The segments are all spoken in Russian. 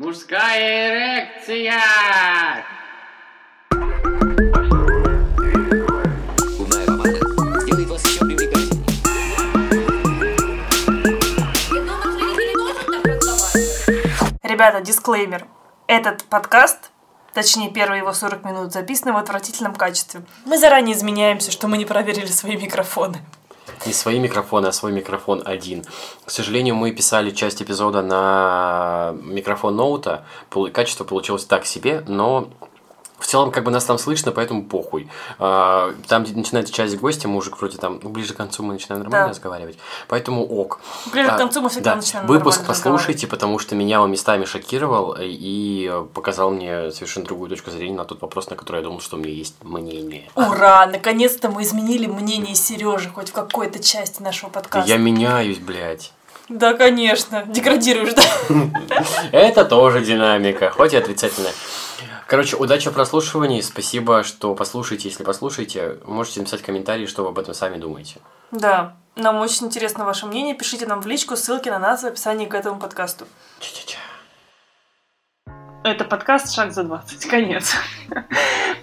Мужская эрекция! Умная помада делает вас еще привлекательнее. Ребята, дисклеймер. Этот подкаст, точнее первые его 40 минут, записаны в отвратительном качестве. Мы заранее изменяемся, что мы не проверили свои микрофоны. Не свои микрофоны, а свой микрофон один. К сожалению, мы писали часть эпизода на микрофон ноута. Качество получилось так себе, но в целом как бы нас там слышно, поэтому похуй. А, Там, где начинается часть гостя, мы уже вроде там, ну, ближе к концу мы начинаем нормально Да. разговаривать. Поэтому ок. Ближе к А, концу мы всегда да. начинаем Выпуск послушайте, потому что меня он местами шокировал и показал мне совершенно другую точку зрения на тот вопрос, на который я думал, что у меня есть мнение. Ура! Наконец-то мы изменили мнение Сережи хоть в какой-то части нашего подкаста. Я меняюсь, блядь. Да, конечно. Деградируешь, да? Это тоже динамика, хоть и отрицательная. Короче, удачи в прослушивании. Спасибо, что послушаете. Если послушаете, можете написать комментарии, что вы об этом сами думаете. Да. Нам очень интересно ваше мнение. Пишите нам в личку, ссылки на нас в описании к этому подкасту. Ча-ча-ча. Это подкаст «Шаг за 20». Конец.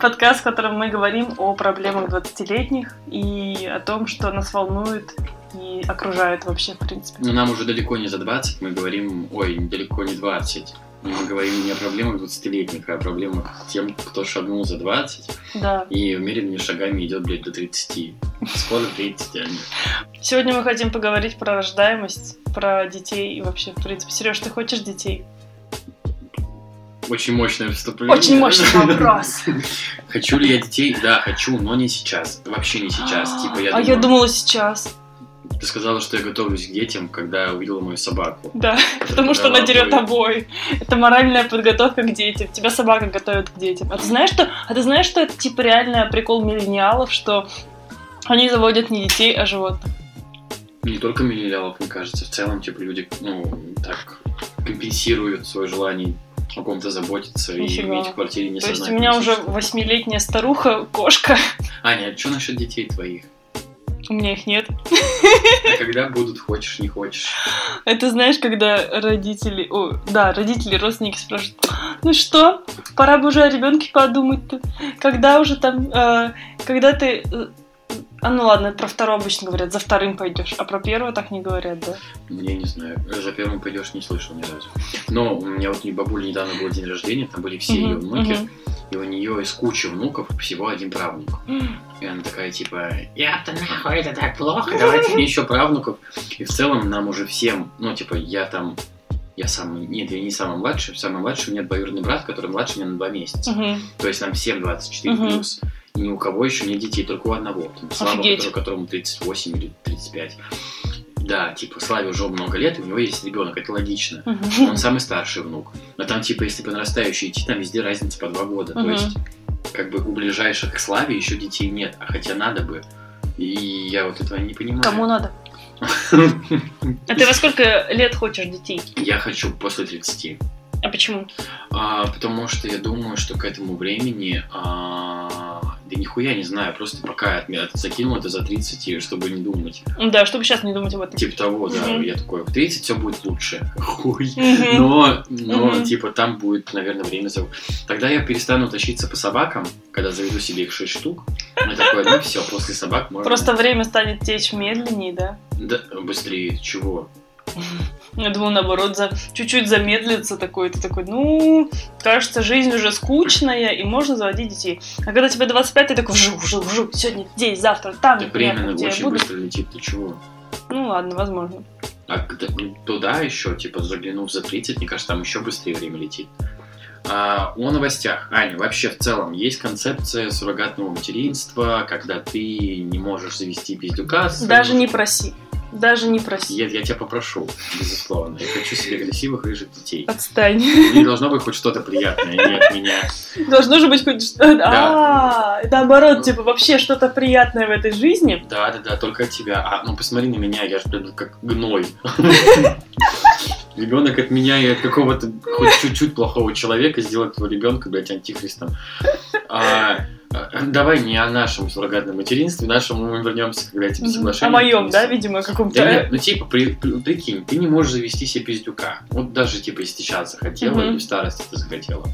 Подкаст, в котором мы говорим о проблемах 20-летних и о том, что нас волнует и окружает вообще, в принципе. Но нам уже далеко не за 20, мы говорим, ой, далеко не 20. И мы говорим не о проблемах 20-летних, а о проблемах тем, кто шагнул за 20 Да. и умеренными шагами идет, блядь, до 30. Скоро 30, а не- Сегодня мы хотим поговорить про рождаемость, про детей и вообще, в принципе. Сереж, ты хочешь детей? Очень мощное вступление. Очень мощный вопрос. Хочу ли я детей? Да, хочу, но не сейчас. Вообще не сейчас. Типа, я а я думала сейчас. Ты сказала, что я готовлюсь к детям, когда увидела мою собаку. Да, потому что она дерет обои. Это моральная подготовка к детям. Тебя собака готовит к детям. А ты знаешь, что, а ты знаешь, что это типа реально прикол миллениалов, что они заводят не детей, а животных? Не только миллениалов, мне кажется, в целом, типа, люди, ну, так, компенсируют свое желание о ком-то заботиться Нифига. и иметь в квартире не То есть у меня уже восьмилетняя старуха, кошка. Аня, а что насчет детей твоих? У меня их нет. А когда будут, хочешь, не хочешь? Это знаешь, когда родители, о, да, родители, родственники спрашивают, ну что, пора бы уже о ребенке подумать-то, когда уже там, э, когда ты, э, а ну ладно, про второго обычно говорят, за вторым пойдешь, а про первого так не говорят, да? Я не знаю, за первым пойдешь, не слышал ни разу. Но у меня вот у бабули недавно был день рождения, там были все ее внуки, и у нее из кучи внуков всего один правнук. И она такая, типа, я-то нахуй, это так плохо, давайте мне еще правнуков. И в целом нам уже всем, ну, типа, я там, я самый, нет, я не самый младший, самый младший у меня двоюродный брат, который младше меня на два месяца. Мгм. То есть нам всем 24 Мгм. плюс. Ни у кого еще нет детей, только у одного. Там, Слава, который- которому 38 или 35. Да, типа, Славе уже много лет, и у него есть ребенок, это логично. Мгм. Он самый старший внук. Но там, типа, если по нарастающей идти, там везде разница по два года. То Мгм. есть, как бы у ближайших к Славе еще детей нет, а хотя надо бы. И я вот этого не понимаю. Кому надо? А ты во сколько лет хочешь детей? Я хочу после 30. А почему? А, потому что я думаю, что к этому времени... а, да нихуя не знаю, просто пока от меня закинул это за 30, и чтобы не думать. Да, чтобы сейчас не думать об этом. Типа того, да, Мгм. я такой, в 30 все будет лучше. Хуй. Мгм. Но, но Мгм. типа, там будет, наверное, время за... Тогда я перестану тащиться по собакам, когда заведу себе их 6 штук. Я такой, ну все, после собак можно... Просто время станет течь медленнее, да? Да, быстрее, чего? Я думаю, наоборот, за чуть-чуть замедлится такой, ты такой, ну, кажется, жизнь уже скучная, и можно заводить детей. А когда тебе 25, ты такой, вжух, вжух, вжух, сегодня здесь, завтра там, Так время где очень буду. быстро летит, ты чего? Ну ладно, возможно. А ну, туда еще, типа, заглянув за 30, мне кажется, там еще быстрее время летит. А, о новостях. Аня, вообще в целом есть концепция суррогатного материнства, когда ты не можешь завести пиздюка. Даже не проси. Даже не проси. Я, я тебя попрошу, безусловно. Я хочу себе красивых рыжих детей. Отстань. Не должно быть хоть что-то приятное, не от меня. Должно же быть хоть что-то... А, наоборот, типа, вообще что-то приятное в этой жизни. Да, да, да, только от тебя. А, ну посмотри на меня, я же блин, как гной. Ребенок от меня и от какого-то хоть чуть-чуть плохого человека сделает этого ребенка, блядь, антихристом. А, Давай не о нашем суррогатном материнстве, нашему мы вернемся, когда эти Мгм. соглашения. О моем, да, видимо, каком-то. Нет, ну типа, при- при- прикинь, ты не можешь завести себе пиздюка. Вот даже типа если сейчас захотела или в старости ты захотела.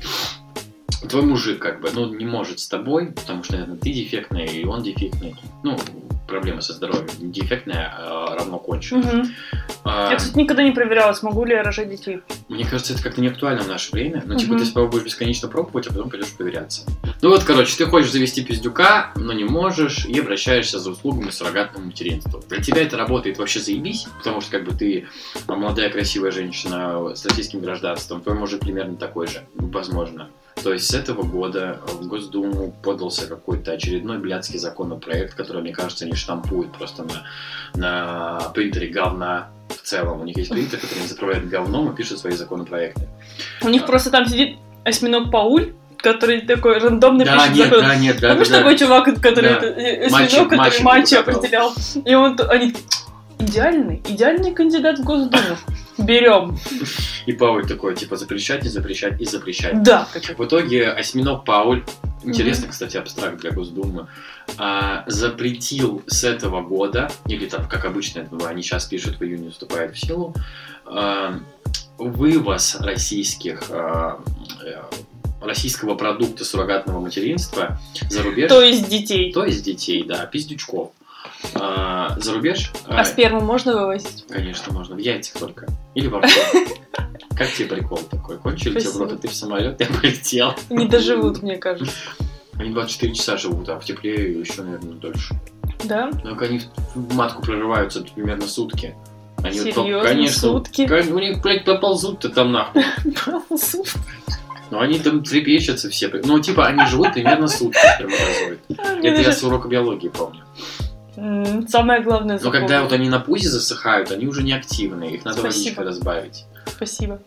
Твой мужик как бы, ну, не может с тобой, потому что, наверное, ты дефектная, и он дефектный. Ну, проблема со здоровьем. Дефектная а, равно кончено. Мгм. Я, кстати, никогда не проверяла, смогу ли я рожать детей. Мне кажется, это как-то не актуально в наше время. Ну, типа, Мгм. ты сперва будешь бесконечно пробовать, а потом пойдешь проверяться. Ну вот, короче, ты хочешь завести пиздюка, но не можешь, и обращаешься за услугами суррогатного материнства. Для тебя это работает вообще заебись, потому что как бы ты а, молодая красивая женщина с российским гражданством, твой мужик примерно такой же, возможно. То есть с этого года в Госдуму подался какой-то очередной блядский законопроект, который, мне кажется, они штампуют просто на, на принтере говна в целом. У них есть принтер, который заправляют говном и пишут свои законопроекты. У них просто там сидит осьминог Пауль, который такой рандомно Да, пишет нет, закон. да, нет, да, Помнишь да, да. такой чувак, который Да. это, э, Мальчик- осьминог, который мальчик матчи такой. определял. И он, они идеальный, идеальный кандидат в Госдуму. Берем. И Пауль такой, типа, запрещать и запрещать и запрещать. Да. В итоге осьминог Пауль, интересный, кстати, абстракт для Госдумы, а, запретил с этого года, или там, как обычно, это, они сейчас пишут, в июне вступает в силу, а, вывоз российских а, э, российского продукта суррогатного материнства за рубеж, То есть детей. то есть детей, да, пиздючков, а, за рубеж. А сперму можно вывозить? Конечно, можно. В яйцах только. Или во рту. Как тебе прикол такой? Кончили тебе в рот, а ты в самолет, я полетел. Не доживут, мне кажется. Они 24 часа живут, а в тепле еще, наверное, дольше. Да? Но они в матку прорываются примерно сутки. Они вот Серьезно? конечно, Сутки? кон- У них, блядь, поползут-то там нахуй. Но они там трепещутся все. Ну, типа, они живут примерно сутки сперматозоид. Мне Это я с урока биологии помню. Самое главное Но когда запомнить. вот они на пузе засыхают, они уже не активны. Их надо Спасибо. водичкой разбавить. Спасибо.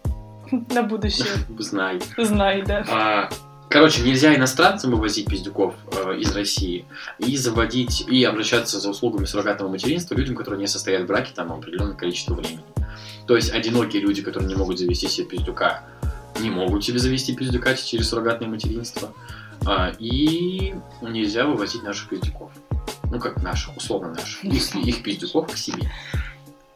На будущее. Знай. Знай, да. А, Короче, нельзя иностранцам вывозить пиздюков э, из России и заводить, и обращаться за услугами суррогатного материнства людям, которые не состоят в браке там определенное количество времени. То есть одинокие люди, которые не могут завести себе пиздюка, не могут себе завести пиздюка через суррогатное материнство. А, и нельзя вывозить наших пиздюков. Ну, как наших, условно наших. Их, их пиздюков к себе.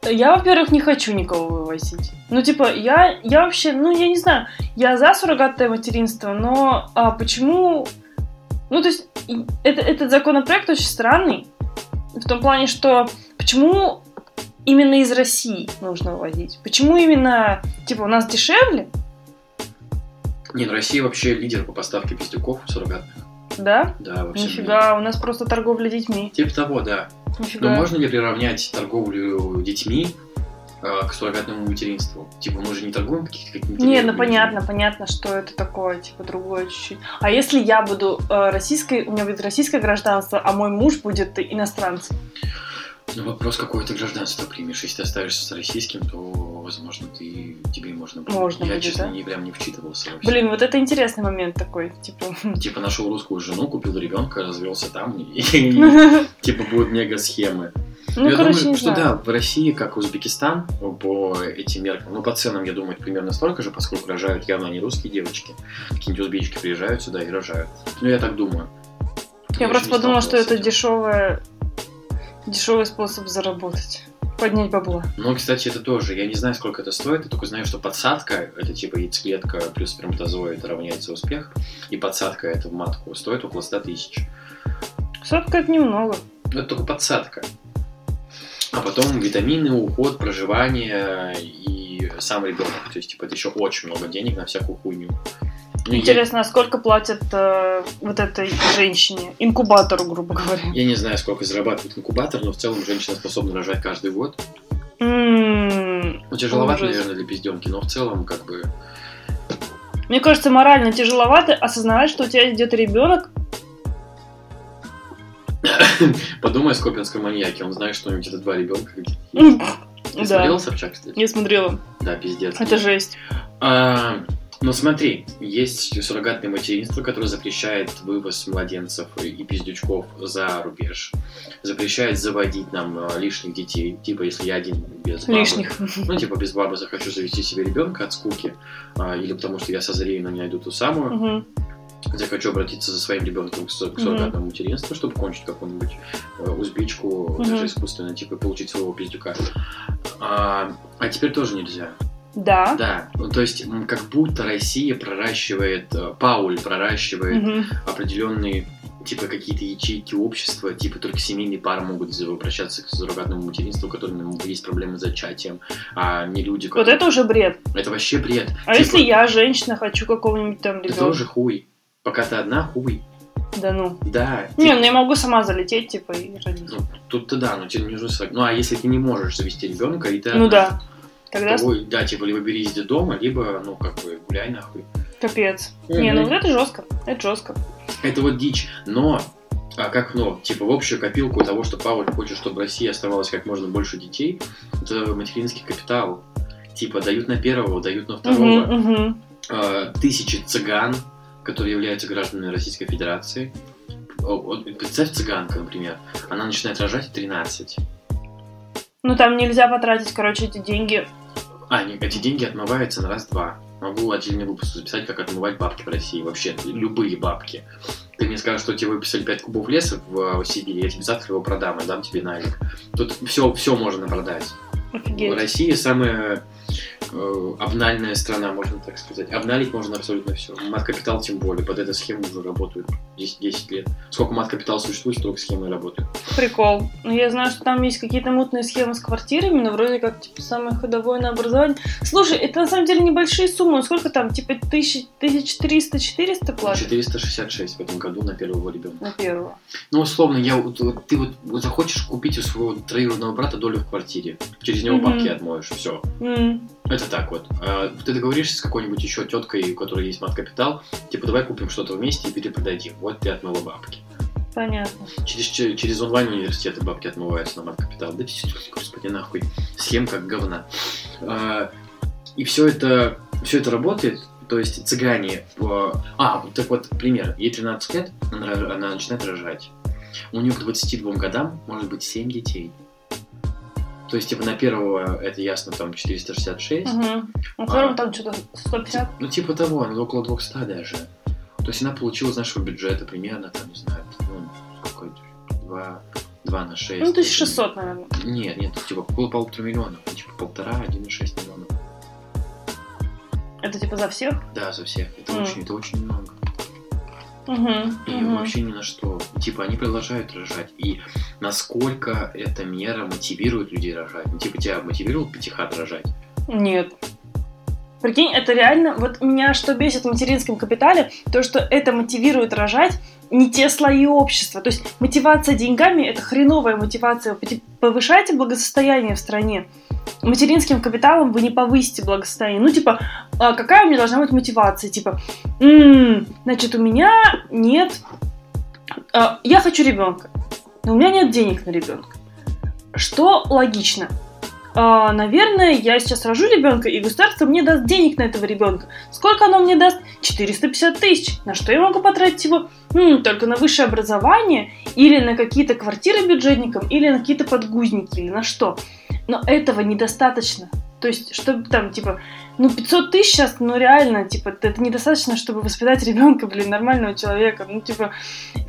Я, во-первых, не хочу никого вывозить. Ну, типа, я, я вообще, ну, я не знаю, я за суррогатное материнство, но а, почему... Ну, то есть, это, этот законопроект очень странный, в том плане, что почему именно из России нужно вывозить? Почему именно, типа, у нас дешевле, Не, ну Россия вообще лидер по поставке пиздюков суррогатных. Да? Да, вообще. Нифига, у нас просто торговля детьми. Типа того, да. Нифига. Но можно ли приравнять торговлю детьми э, к суррогатному материнству? Типа, мы же не торгуем каких-то какими-то... Не, ну понятно, понятно, что это такое, типа другое чуть-чуть. А если я буду э, российской, у меня будет российское гражданство, а мой муж будет иностранцем? Ну, вопрос, какое ты гражданство примешь. Если ты оставишься с российским, то, возможно, ты тебе можно будет. Можно Я, будет, честно, да? не прям не вчитывался вообще. Блин, вот это интересный момент такой, типа. Типа, нашел русскую жену, купил ребенка, развелся там, и, типа, будут мега-схемы. Ну, я короче, думаю, что да, в России, как Узбекистан, по этим меркам, ну, по ценам, я думаю, примерно столько же, поскольку рожают явно не русские девочки. Какие-нибудь узбечки приезжают сюда и рожают. Ну, я так думаю. Я просто еще не подумала, что это дешевое, дешевый способ заработать, поднять бабло. Ну, кстати, это тоже. Я не знаю, сколько это стоит. Я только знаю, что подсадка, это типа яйцеклетка плюс сперматозоид равняется успех. И подсадка это в матку стоит около 100 тысяч. Сотка это немного. Ну, это только подсадка. А потом витамины, уход, проживание и сам ребенок. То есть, типа, это еще очень много денег на всякую хуйню. Я- Интересно, а сколько платят э, вот этой женщине, инкубатору, грубо говоря? Я не знаю, сколько зарабатывает инкубатор, но в целом женщина способна рожать каждый год. Ну, тяжеловато, Ужас. наверное, для пизденки, но в целом, как бы, Мне кажется, морально тяжеловато осознавать, что у тебя идет ребенок. подумай о скопинском маньяке, он знает, что у него где-то два ребенка. Ты Да, смотрел Собчак, кстати? я смотрела. Да, пиздец. Это жесть. А, ну смотри, есть суррогатное материнство, которое запрещает вывоз младенцев и пиздючков за рубеж. Запрещает заводить нам а, лишних детей. Типа, если я один без бабы. Лишних. Ну, типа, без бабы захочу завести себе ребенка от скуки. а, или потому что я созрею, но не найду ту самую. Мгм. Я хочу обратиться за своим ребенком к су- к суррогатному материнству, чтобы кончить какую-нибудь э, узбечку, Мгм. даже искусственно, типа, получить своего пиздюка. А, а теперь тоже нельзя. Да. Да, ну, то есть как будто Россия проращивает, э, Пауль проращивает Мгм. определенные типа какие-то ячейки общества, типа только семейные пары могут обращаться к суррогатному материнству, у которых есть проблемы с зачатием, а не люди, Вот которые... это уже бред. Это вообще бред. А Типа, если я, женщина, хочу какого-нибудь там Это ребенка? тоже хуй. Пока ты одна, хуй. Да ну. Да. Не, типа, ну я могу сама залететь, типа, и родить. ну, тут-то да, но тебе не нужно... Ну, а если ты не можешь завести ребенка, и ты Ну да. Тогда то, да, типа, либо бери из дома, либо, ну, как бы, гуляй нахуй. капец. Не, ну вот это жестко. Это жестко. Это вот дичь. Но, а как но, типа в общую копилку того, что Пауль хочет, чтобы в России оставалось как можно больше детей, это материнский капитал. Типа дают на первого, дают на второго. Мгм. А, тысячи цыган, которые являются гражданами Российской Федерации. Вот представь цыганка, например. Она начинает рожать в 13. Ну там нельзя потратить, короче, эти деньги. А, не, эти деньги отмываются на раз-два. Могу отдельный выпуск записать, как отмывать бабки в России. Вообще, любые бабки. Ты мне скажешь, что тебе выписали 5 кубов леса в, э, Сибири, я тебе завтра его продам и дам тебе налик. Тут все, все можно продать. Офигеть. Россия самая э, обнальная страна, можно так сказать. Обналить можно абсолютно все. Мат-капитал тем более. Под эту схему уже работают 10, 10 лет. Сколько мат-капитал существует, столько схемы работают. Прикол. Ну, я знаю, что там есть какие-то мутные схемы с квартирами, но вроде как, типа, самое ходовое на образование. Слушай, это на самом деле небольшие суммы. Сколько там, типа, 1300-400 платят 466 в этом году на первого ребенка. на первого? Ну, условно, я, ты вот, захочешь купить у своего троюродного брата долю в квартире. Через него Мгм. бабки отмоешь. Все. М, Это так вот. А ты договоришься с какой-нибудь еще теткой, у которой есть мат-капитал, типа, давай купим что-то вместе и перепродадим. Вот ты отмыла бабки. Понятно. Через, че- через онлайн-университеты бабки отмываются на мат-капитал. Да всё, господи, нахуй. Схем как говна. А, и все это, все это работает. То есть цыгане... А, так вот, пример. Ей 13 лет, она, она начинает рожать. У нее к 22 годам может быть 7 детей. То есть, типа, на первого, это ясно, там, 466. Угу. Ну, втором там что-то 150. Ну, типа того, ну, около 200 даже. То есть она получила из нашего бюджета примерно, там, не знаю, ну, сколько это, 2, 2 на 6. Ну, 1600, наверное. Нет, нет, типа около полутора миллионов, ну, типа полтора, 1,6 миллионов. Это типа за всех? Да, за всех. Это Мгм. очень, это очень много. Угу. И вообще ни на что. Типа они продолжают рожать. И насколько эта мера мотивирует людей рожать. Ну, типа тебя мотивировал пятихат рожать? Нет. Прикинь, это реально... Вот меня что бесит в материнском капитале, то, что это мотивирует рожать не те слои общества. То есть мотивация деньгами – это хреновая мотивация. Повышайте благосостояние в стране. Материнским капиталом вы не повысите благосостояние. Ну, типа, а какая у меня должна быть мотивация? Типа, «М, значит, у меня нет... а, я хочу ребенка, но у меня нет денег на ребенка. Что логично? А, наверное, я сейчас рожу ребенка, и государство мне даст денег на этого ребенка. Сколько оно мне даст? 450 тысяч. На что я могу потратить его? М, только на высшее образование, или на какие-то квартиры бюджетникам, или на какие-то подгузники, или на что. Но этого недостаточно. То есть, чтобы там, типа, ну, 500 тысяч сейчас, ну, реально, типа, это недостаточно, чтобы воспитать ребенка, блин, нормального человека. Ну, типа,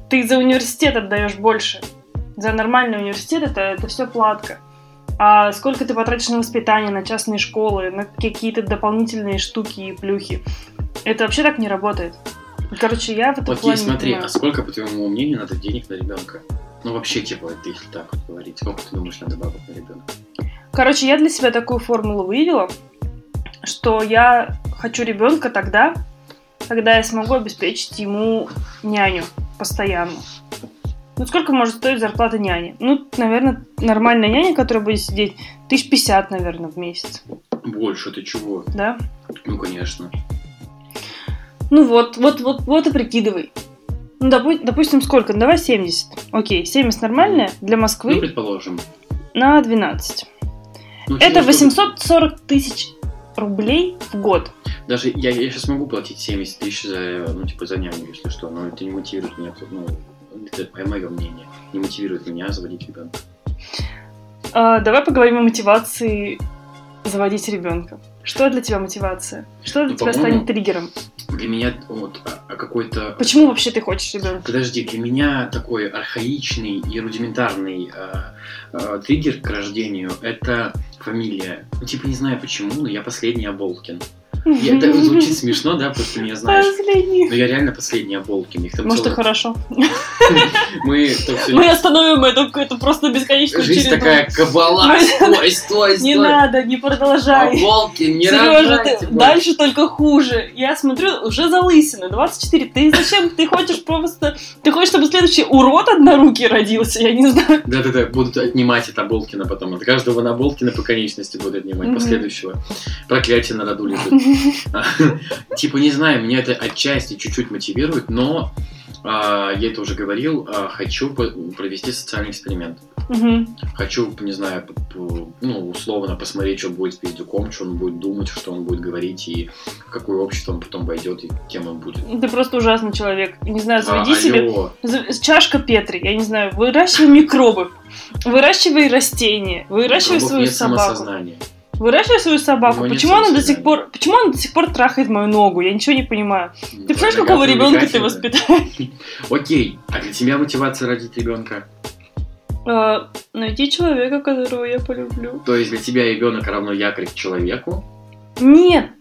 ты за университет отдаешь больше. За нормальный университет это, это все платка. А сколько ты потратишь на воспитание, на частные школы, на какие-то дополнительные штуки и плюхи? Это вообще так не работает. Короче, я в этом Вот плане смотри, а сколько, по твоему мнению, надо денег на ребенка? Ну, вообще, типа, это если так вот говорить, сколько ты думаешь, надо бабок на ребенка? Короче, я для себя такую формулу выявила, что я хочу ребенка тогда, когда я смогу обеспечить ему няню постоянно. Ну, сколько может стоить зарплата няни? Ну, наверное, нормальная няня, которая будет сидеть, тысяч пятьдесят, наверное, в месяц, Больше, ты чего? да? Ну, конечно. Ну вот, вот, вот, вот и прикидывай. Ну, допу- допустим, сколько? Ну, давай 70. Окей, 70 нормальная для Ну, Москвы предположим. на 12. Ну, Это чего, чтобы- 840 тысяч рублей в год. Даже я, я сейчас могу платить 70 тысяч за, ну, типа, за няню, если что, но это не мотивирует меня, ну, это мое мнение, не мотивирует меня заводить ребенка. А, давай поговорим о мотивации заводить ребенка. Что для тебя мотивация? Что для Ну, тебя станет триггером? Для меня вот а- а какой-то... Почему вообще ты хочешь ребенка? Подожди, для меня такой архаичный и рудиментарный э, э, триггер к рождению – это фамилия. Ну, типа, не знаю почему, но я последний Аболкин. И это звучит смешно, да, потому что меня знаешь. Последний. Но я реально последний Аболкин. Их там Может, и целых- хорошо. Мы всё- Мы остановим эту, эту просто бесконечную Жизнь череду. такая кабала. Мы- Стой, стой, Не стой. надо, не продолжай. Аболкин, не Сережа, ты, дальше только хуже. Я смотрю, уже залысина, 24. Ты зачем? Ты хочешь просто... Ты хочешь, чтобы следующий урод однорукий родился? Я не знаю. Да-да-да, будут отнимать от Аболкина потом. От каждого Наболкина по конечности будут отнимать, Мгм. последующего. Проклятие на роду лежит. Типа, не знаю, меня это отчасти чуть-чуть мотивирует, но а, я это уже говорил, а, хочу провести социальный эксперимент. Хочу, не знаю, ну, условно посмотреть, что будет с пиздюком, что он будет думать, что он будет говорить, и в какое общество он потом войдет, и кем он будет. Ты просто ужасный человек. Не знаю, заведи А, себе алло. з- чашка Петри, я не знаю, выращивай микробы, выращивай растения, выращивай Микробов свою нет собаку. самосознания. Выращивай свою собаку. Почему она до сих пор, почему она до сих пор трахает мою ногу? Я ничего не понимаю. Ты представляешь, какого ребенка ты воспитаешь? Окей, а для тебя мотивация родить ребенка? Э, Найти человека, которого я полюблю. То есть для тебя ребенок равно якорь к человеку? Нет,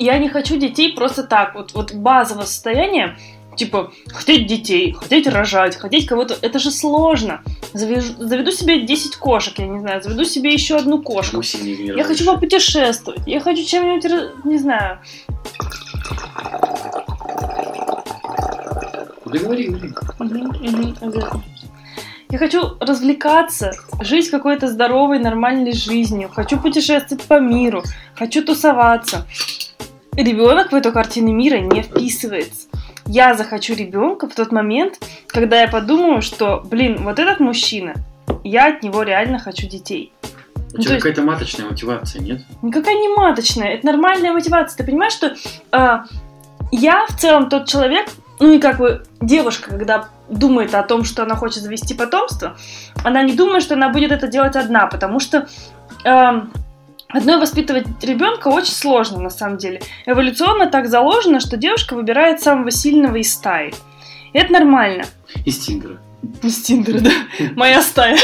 я не хочу детей просто так. Вот, вот базовое состояние, типа, хотеть детей, хотеть рожать, хотеть кого-то, это же сложно. Завяжу- заведу себе 10 кошек, я не знаю, заведу себе еще одну кошку. Я хочу попутешествовать, я хочу чем-нибудь, не знаю. Да говори, говори. Мгм, обязательно. Я хочу развлекаться, жить какой-то здоровой, нормальной жизнью. Хочу путешествовать по миру, хочу тусоваться. Ребенок в эту картину мира не вписывается. Я захочу ребенка в тот момент, когда я подумаю, что, блин, вот этот мужчина, я от него реально хочу детей. У Ну, тебя то есть- какая-то маточная мотивация, нет? Никакая не маточная, это нормальная мотивация. Ты понимаешь, что а, я в целом тот человек, ну и как бы девушка, когда думает о том, что она хочет завести потомство, она не думает, что она будет это делать одна, потому что ам, одной воспитывать ребенка очень сложно на самом деле. Эволюционно так заложено, что девушка выбирает самого сильного из стаи. И это нормально. Из Тиндера. Из Тиндера, да. Моя стая.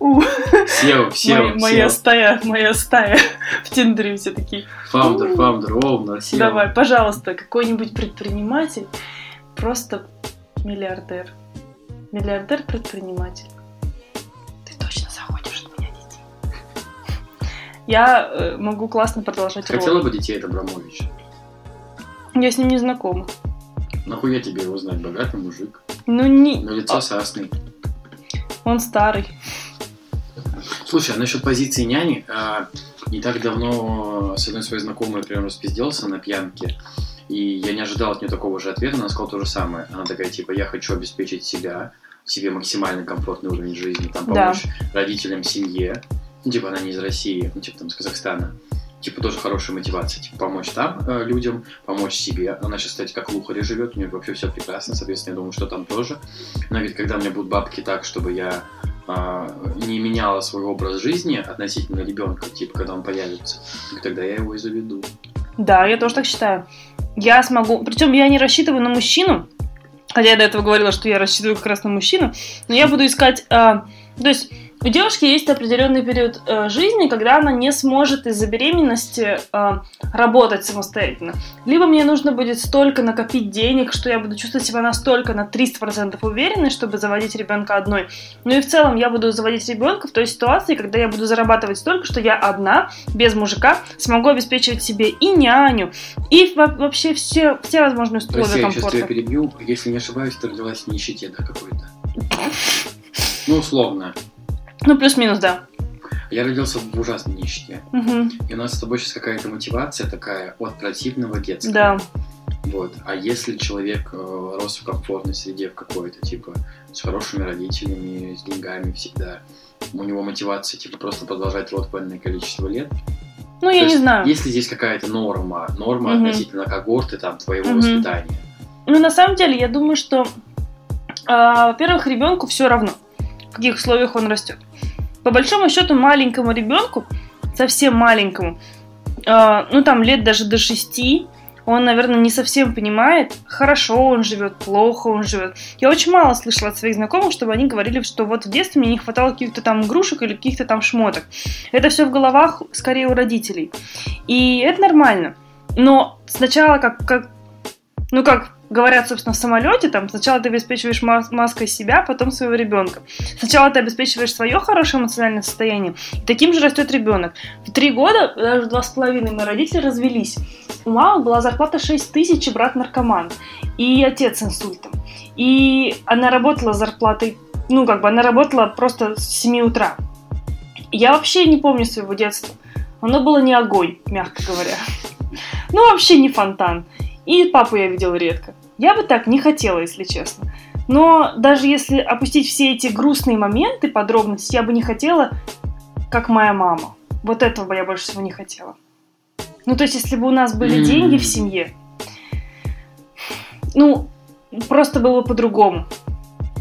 CEO, CEO, моя- стая, моя стая. В Тиндере все такие. Founder, founder, owner, CEO. Давай, пожалуйста, какой-нибудь предприниматель, просто миллиардер. Миллиардер-предприниматель. Я э, могу классно продолжать Хотела ролик. бы детей от Абрамовича? Я с ним не знакома. Нахуя тебе его знать? Богатый мужик. Ну, не... Но лицо сасный. он старый. Слушай, а насчет позиции няни, а, не так давно с одной своей знакомой прям распизделся на пьянке, и я не ожидал от нее такого же ответа, она сказала то же самое. Она такая, типа, я хочу обеспечить себя, себе максимально комфортный уровень жизни, там, Да. помочь родителям, семье. Ну, типа, она не из России, ну, типа, там, из Казахстана. Типа, тоже хорошая мотивация, типа, помочь там э, людям, помочь себе. Она сейчас, кстати, как в Лухаре живет, у нее вообще все прекрасно, соответственно, я думаю, что там тоже. Она говорит, когда у меня будут бабки так, чтобы я а, не меняла свой образ жизни относительно ребенка, типа, когда он появится, тогда я его и заведу. Да, я тоже так считаю. Я смогу... Причем я не рассчитываю на мужчину, хотя я до этого говорила, что я рассчитываю как раз на мужчину, но я буду искать... а, то есть у девушки есть определенный период э, жизни, когда она не сможет из-за беременности э, работать самостоятельно. Либо мне нужно будет столько накопить денег, что я буду чувствовать себя настолько на 300% уверенной, чтобы заводить ребенка одной. Ну и в целом я буду заводить ребенка в той ситуации, когда я буду зарабатывать столько, что я одна, без мужика, смогу обеспечивать себе и няню, и во- вообще все, все возможные То есть условия я сейчас тебя комфорта. перебью, если не ошибаюсь, ты родилась в нищете, да, какой-то? Ну, условно. Ну, плюс-минус, да. Я родился в ужасной нищете. Мгм. И у нас с тобой сейчас какая-то мотивация такая от противного детского. Да. Вот. А если человек э, рос в комфортной среде в какой-то, типа, с хорошими родителями, с деньгами всегда, у него мотивация, типа, просто продолжать род по энное количество лет, Ну, То я не есть, знаю. Есть ли здесь какая-то норма, норма Мгм. относительно когорты там твоего Мгм. воспитания? Ну, на самом деле, я думаю, что, а, во-первых, ребенку все равно, в каких условиях он растет. По большому счету, маленькому ребенку, совсем маленькому, э, ну там лет даже до шести, он, наверное, не совсем понимает, хорошо он живет, плохо он живет. Я очень мало слышала от своих знакомых, чтобы они говорили, что вот в детстве мне не хватало каких-то там игрушек или каких-то там шмоток. Это все в головах скорее у родителей. И это нормально. Но сначала как, как ну как говорят, собственно, в самолете, там сначала ты обеспечиваешь мас- маской себя, потом своего ребенка. Сначала ты обеспечиваешь свое хорошее эмоциональное состояние, и таким же растет ребенок. В три года, даже два с половиной, мои родители развелись. У мамы была зарплата 6 тысяч, и брат наркоман, и отец с инсультом. И она работала зарплатой, ну, как бы, она работала просто с 7 утра. Я вообще не помню своего детства. Оно было не огонь, мягко говоря. Ну, вообще не фонтан. И папу я видела редко. Я бы так не хотела, если честно. Но даже если опустить все эти грустные моменты, подробности, я бы не хотела, как моя мама. Вот этого бы я больше всего не хотела. Ну, то есть, если бы у нас были М. деньги в семье, ну, просто было по-другому.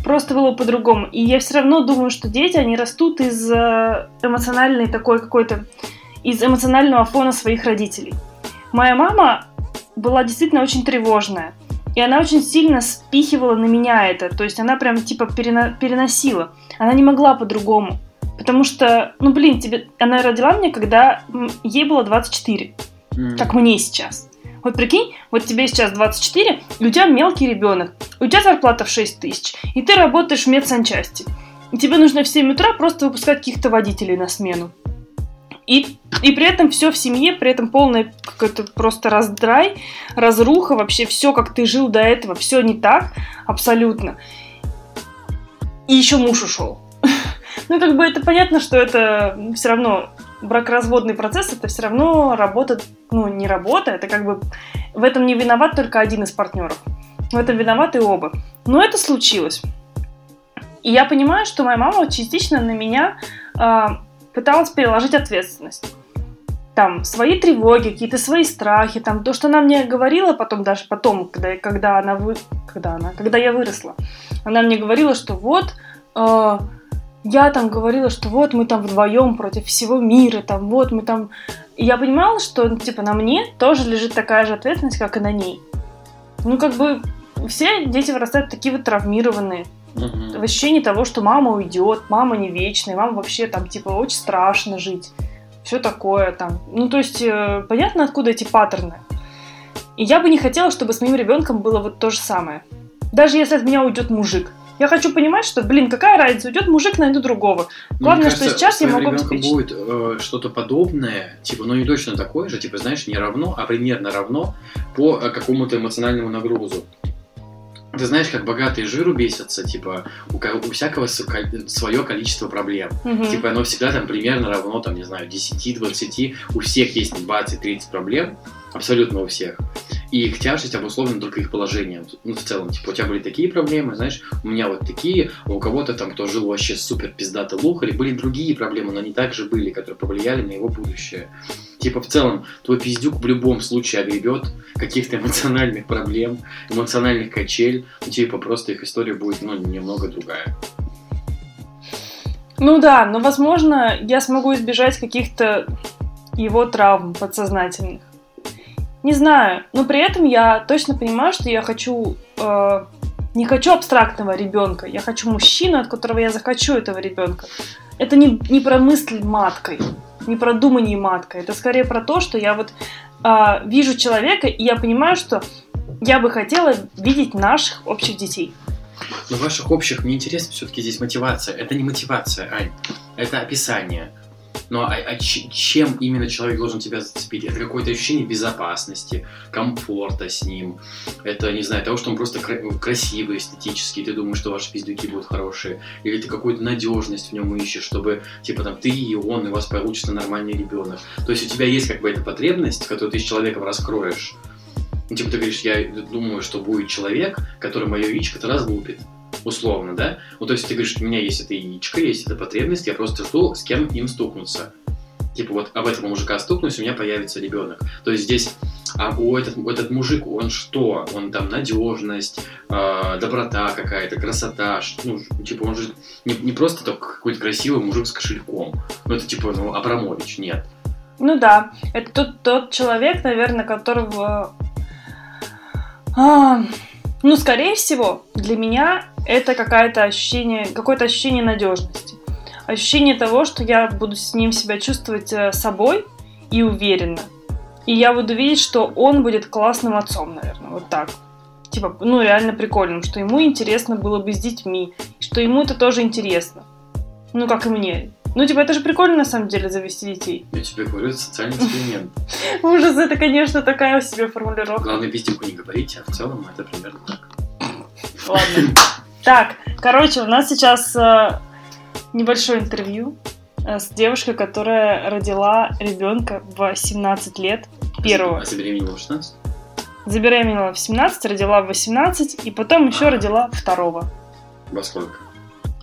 Просто было по-другому. И я все равно думаю, что дети, они растут из э, эмоциональной такой какой-то, из эмоционального фона своих родителей. Моя мама была действительно очень тревожная. И она очень сильно спихивала на меня это. То есть она прям типа перена- переносила. Она не могла по-другому. Потому что, ну блин, тебе... она родила меня, когда ей было 24. М. Как мне сейчас. Вот прикинь, вот тебе сейчас 24, и у тебя мелкий ребенок, у тебя зарплата в 6 тысяч, и ты работаешь в медсанчасти. И тебе нужно в 7 утра просто выпускать каких-то водителей на смену. И, и при этом все в семье, при этом полный какой-то просто раздрай, разруха, вообще все, как ты жил до этого, все не так, абсолютно. И еще муж ушел. Ну, как бы это понятно, что это все равно бракоразводный процесс, это все равно работа, ну, не работа, это как бы в этом не виноват только один из партнеров. В этом виноваты оба. Но это случилось. И я понимаю, что моя мама частично на меня а, пыталась переложить ответственность. Там свои тревоги, какие-то свои страхи, там то, что она мне говорила потом, даже потом, когда, когда она вы, когда она, когда я выросла, она мне говорила, что вот э, я там говорила, что вот мы там вдвоем против всего мира, там вот мы там. И я понимала, что ну, типа на мне тоже лежит такая же ответственность, как и на ней. Ну как бы все дети вырастают такие вот травмированные Мгм. в ощущении того, что мама уйдет, мама не вечная, мама вообще там, типа, очень страшно жить. Все такое там. Ну, то есть, э, понятно, откуда эти паттерны. И я бы не хотела, чтобы с моим ребенком было вот то же самое. Даже если от меня уйдет мужик. Я хочу понимать, что, блин, какая разница, уйдет мужик, найду другого. Главное, мне что кажется, сейчас с я могу обеспечить. будет э, что-то подобное, типа, ну не точно такое же, типа, знаешь, не равно, а примерно равно по э, какому-то эмоциональному нагрузу. Ты знаешь, как богатые жиру бесятся, типа, у, у всякого свое количество проблем. Мгм. Типа, оно всегда там примерно равно, там, не знаю, 10-20, у всех есть 20-30 проблем, абсолютно у всех. И их тяжесть обусловлена только их положением. Ну, в целом, типа, у тебя были такие проблемы, знаешь, у меня вот такие, а у кого-то там, кто жил вообще супер пиздато лухари, были другие проблемы, но они также были, которые повлияли на его будущее. Типа, в целом, твой пиздюк в любом случае огребет каких-то эмоциональных проблем, эмоциональных качель, ну, типа, просто их история будет, ну, немного другая. Ну да, но, возможно, я смогу избежать каких-то его травм подсознательных. Не знаю, но при этом я точно понимаю, что я хочу... э, не хочу абстрактного ребенка, я хочу мужчину, от которого я захочу этого ребенка. Это не, не про мысль маткой, не про думание маткой. Это скорее про то, что я вот э, вижу человека, и я понимаю, что я бы хотела видеть наших общих детей. Но ваших общих мне интересно все-таки здесь мотивация. Это не мотивация, Ань. Это описание. Но а, а ч- чем именно человек должен тебя зацепить? Это какое-то ощущение безопасности, комфорта с ним. Это, не знаю, того, что он просто кра- красивый, эстетический, ты думаешь, что ваши пиздюки будут хорошие. Или ты какую-то надежность в нем ищешь, чтобы, типа, там, ты и он, и у вас получится нормальный ребенок. То есть у тебя есть как бы эта потребность, которую ты с человеком раскроешь. Ну, типа, ты говоришь, я думаю, что будет человек, который мое яичко-то разлупит. Условно, да? Ну, то есть ты говоришь, у меня есть это яичко, есть эта потребность, я просто жду, с кем им стукнуться. Типа вот об этого мужика стукнусь, у меня появится ребенок. То есть здесь, а у этот, этот мужик, он что? Он там надежность, э, доброта какая-то, красота. Ну, типа он же не, не просто только какой-то красивый мужик с кошельком. Ну, это типа, ну, Абрамович, нет. Ну да, это тот, тот человек, наверное, которого... а, ну, скорее всего, для меня это какое-то ощущение, какое-то ощущение надежности. Ощущение того, что я буду с ним себя чувствовать э, собой и уверенно. И я буду видеть, что он будет классным отцом, наверное, вот так. Типа, ну, реально прикольным, что ему интересно было бы с детьми, что ему это тоже интересно. Ну, как и мне. Ну, типа, это же прикольно, на самом деле, завести детей. Я тебе говорю, это социальный эксперимент. Ужас, это, конечно, такая себе формулировка. Главное, пиздюку не говорить, а в целом это примерно так. Ладно. Так, короче, у нас сейчас э, небольшое интервью э, с девушкой, которая родила ребенка в 17 лет. Первого. А забеременела в 16? Забеременела в 17, родила в 18, и потом еще родила второго. Во сколько?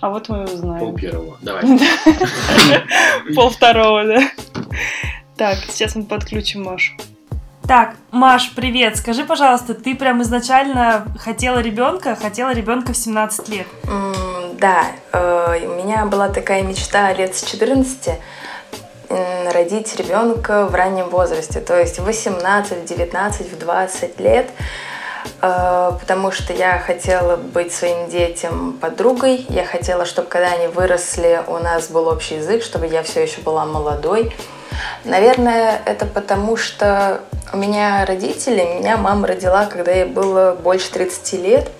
А вот мы и Пол узнаем. первого. Давай. Пол второго, да. Так, сейчас мы подключим Машу. Так, Маш, привет. Скажи, пожалуйста, ты прям изначально хотела ребенка, хотела ребенка в 17 лет. М, Да, э, у меня была такая мечта лет с 14 м, родить ребенка в раннем возрасте, то есть в 18, в 19, в 20 лет, э, потому что я хотела быть своим детям подругой, я хотела, чтобы когда они выросли, у нас был общий язык, чтобы я все еще была молодой. Наверное, это потому, что у меня родители, меня мама родила, когда ей было больше 30 лет,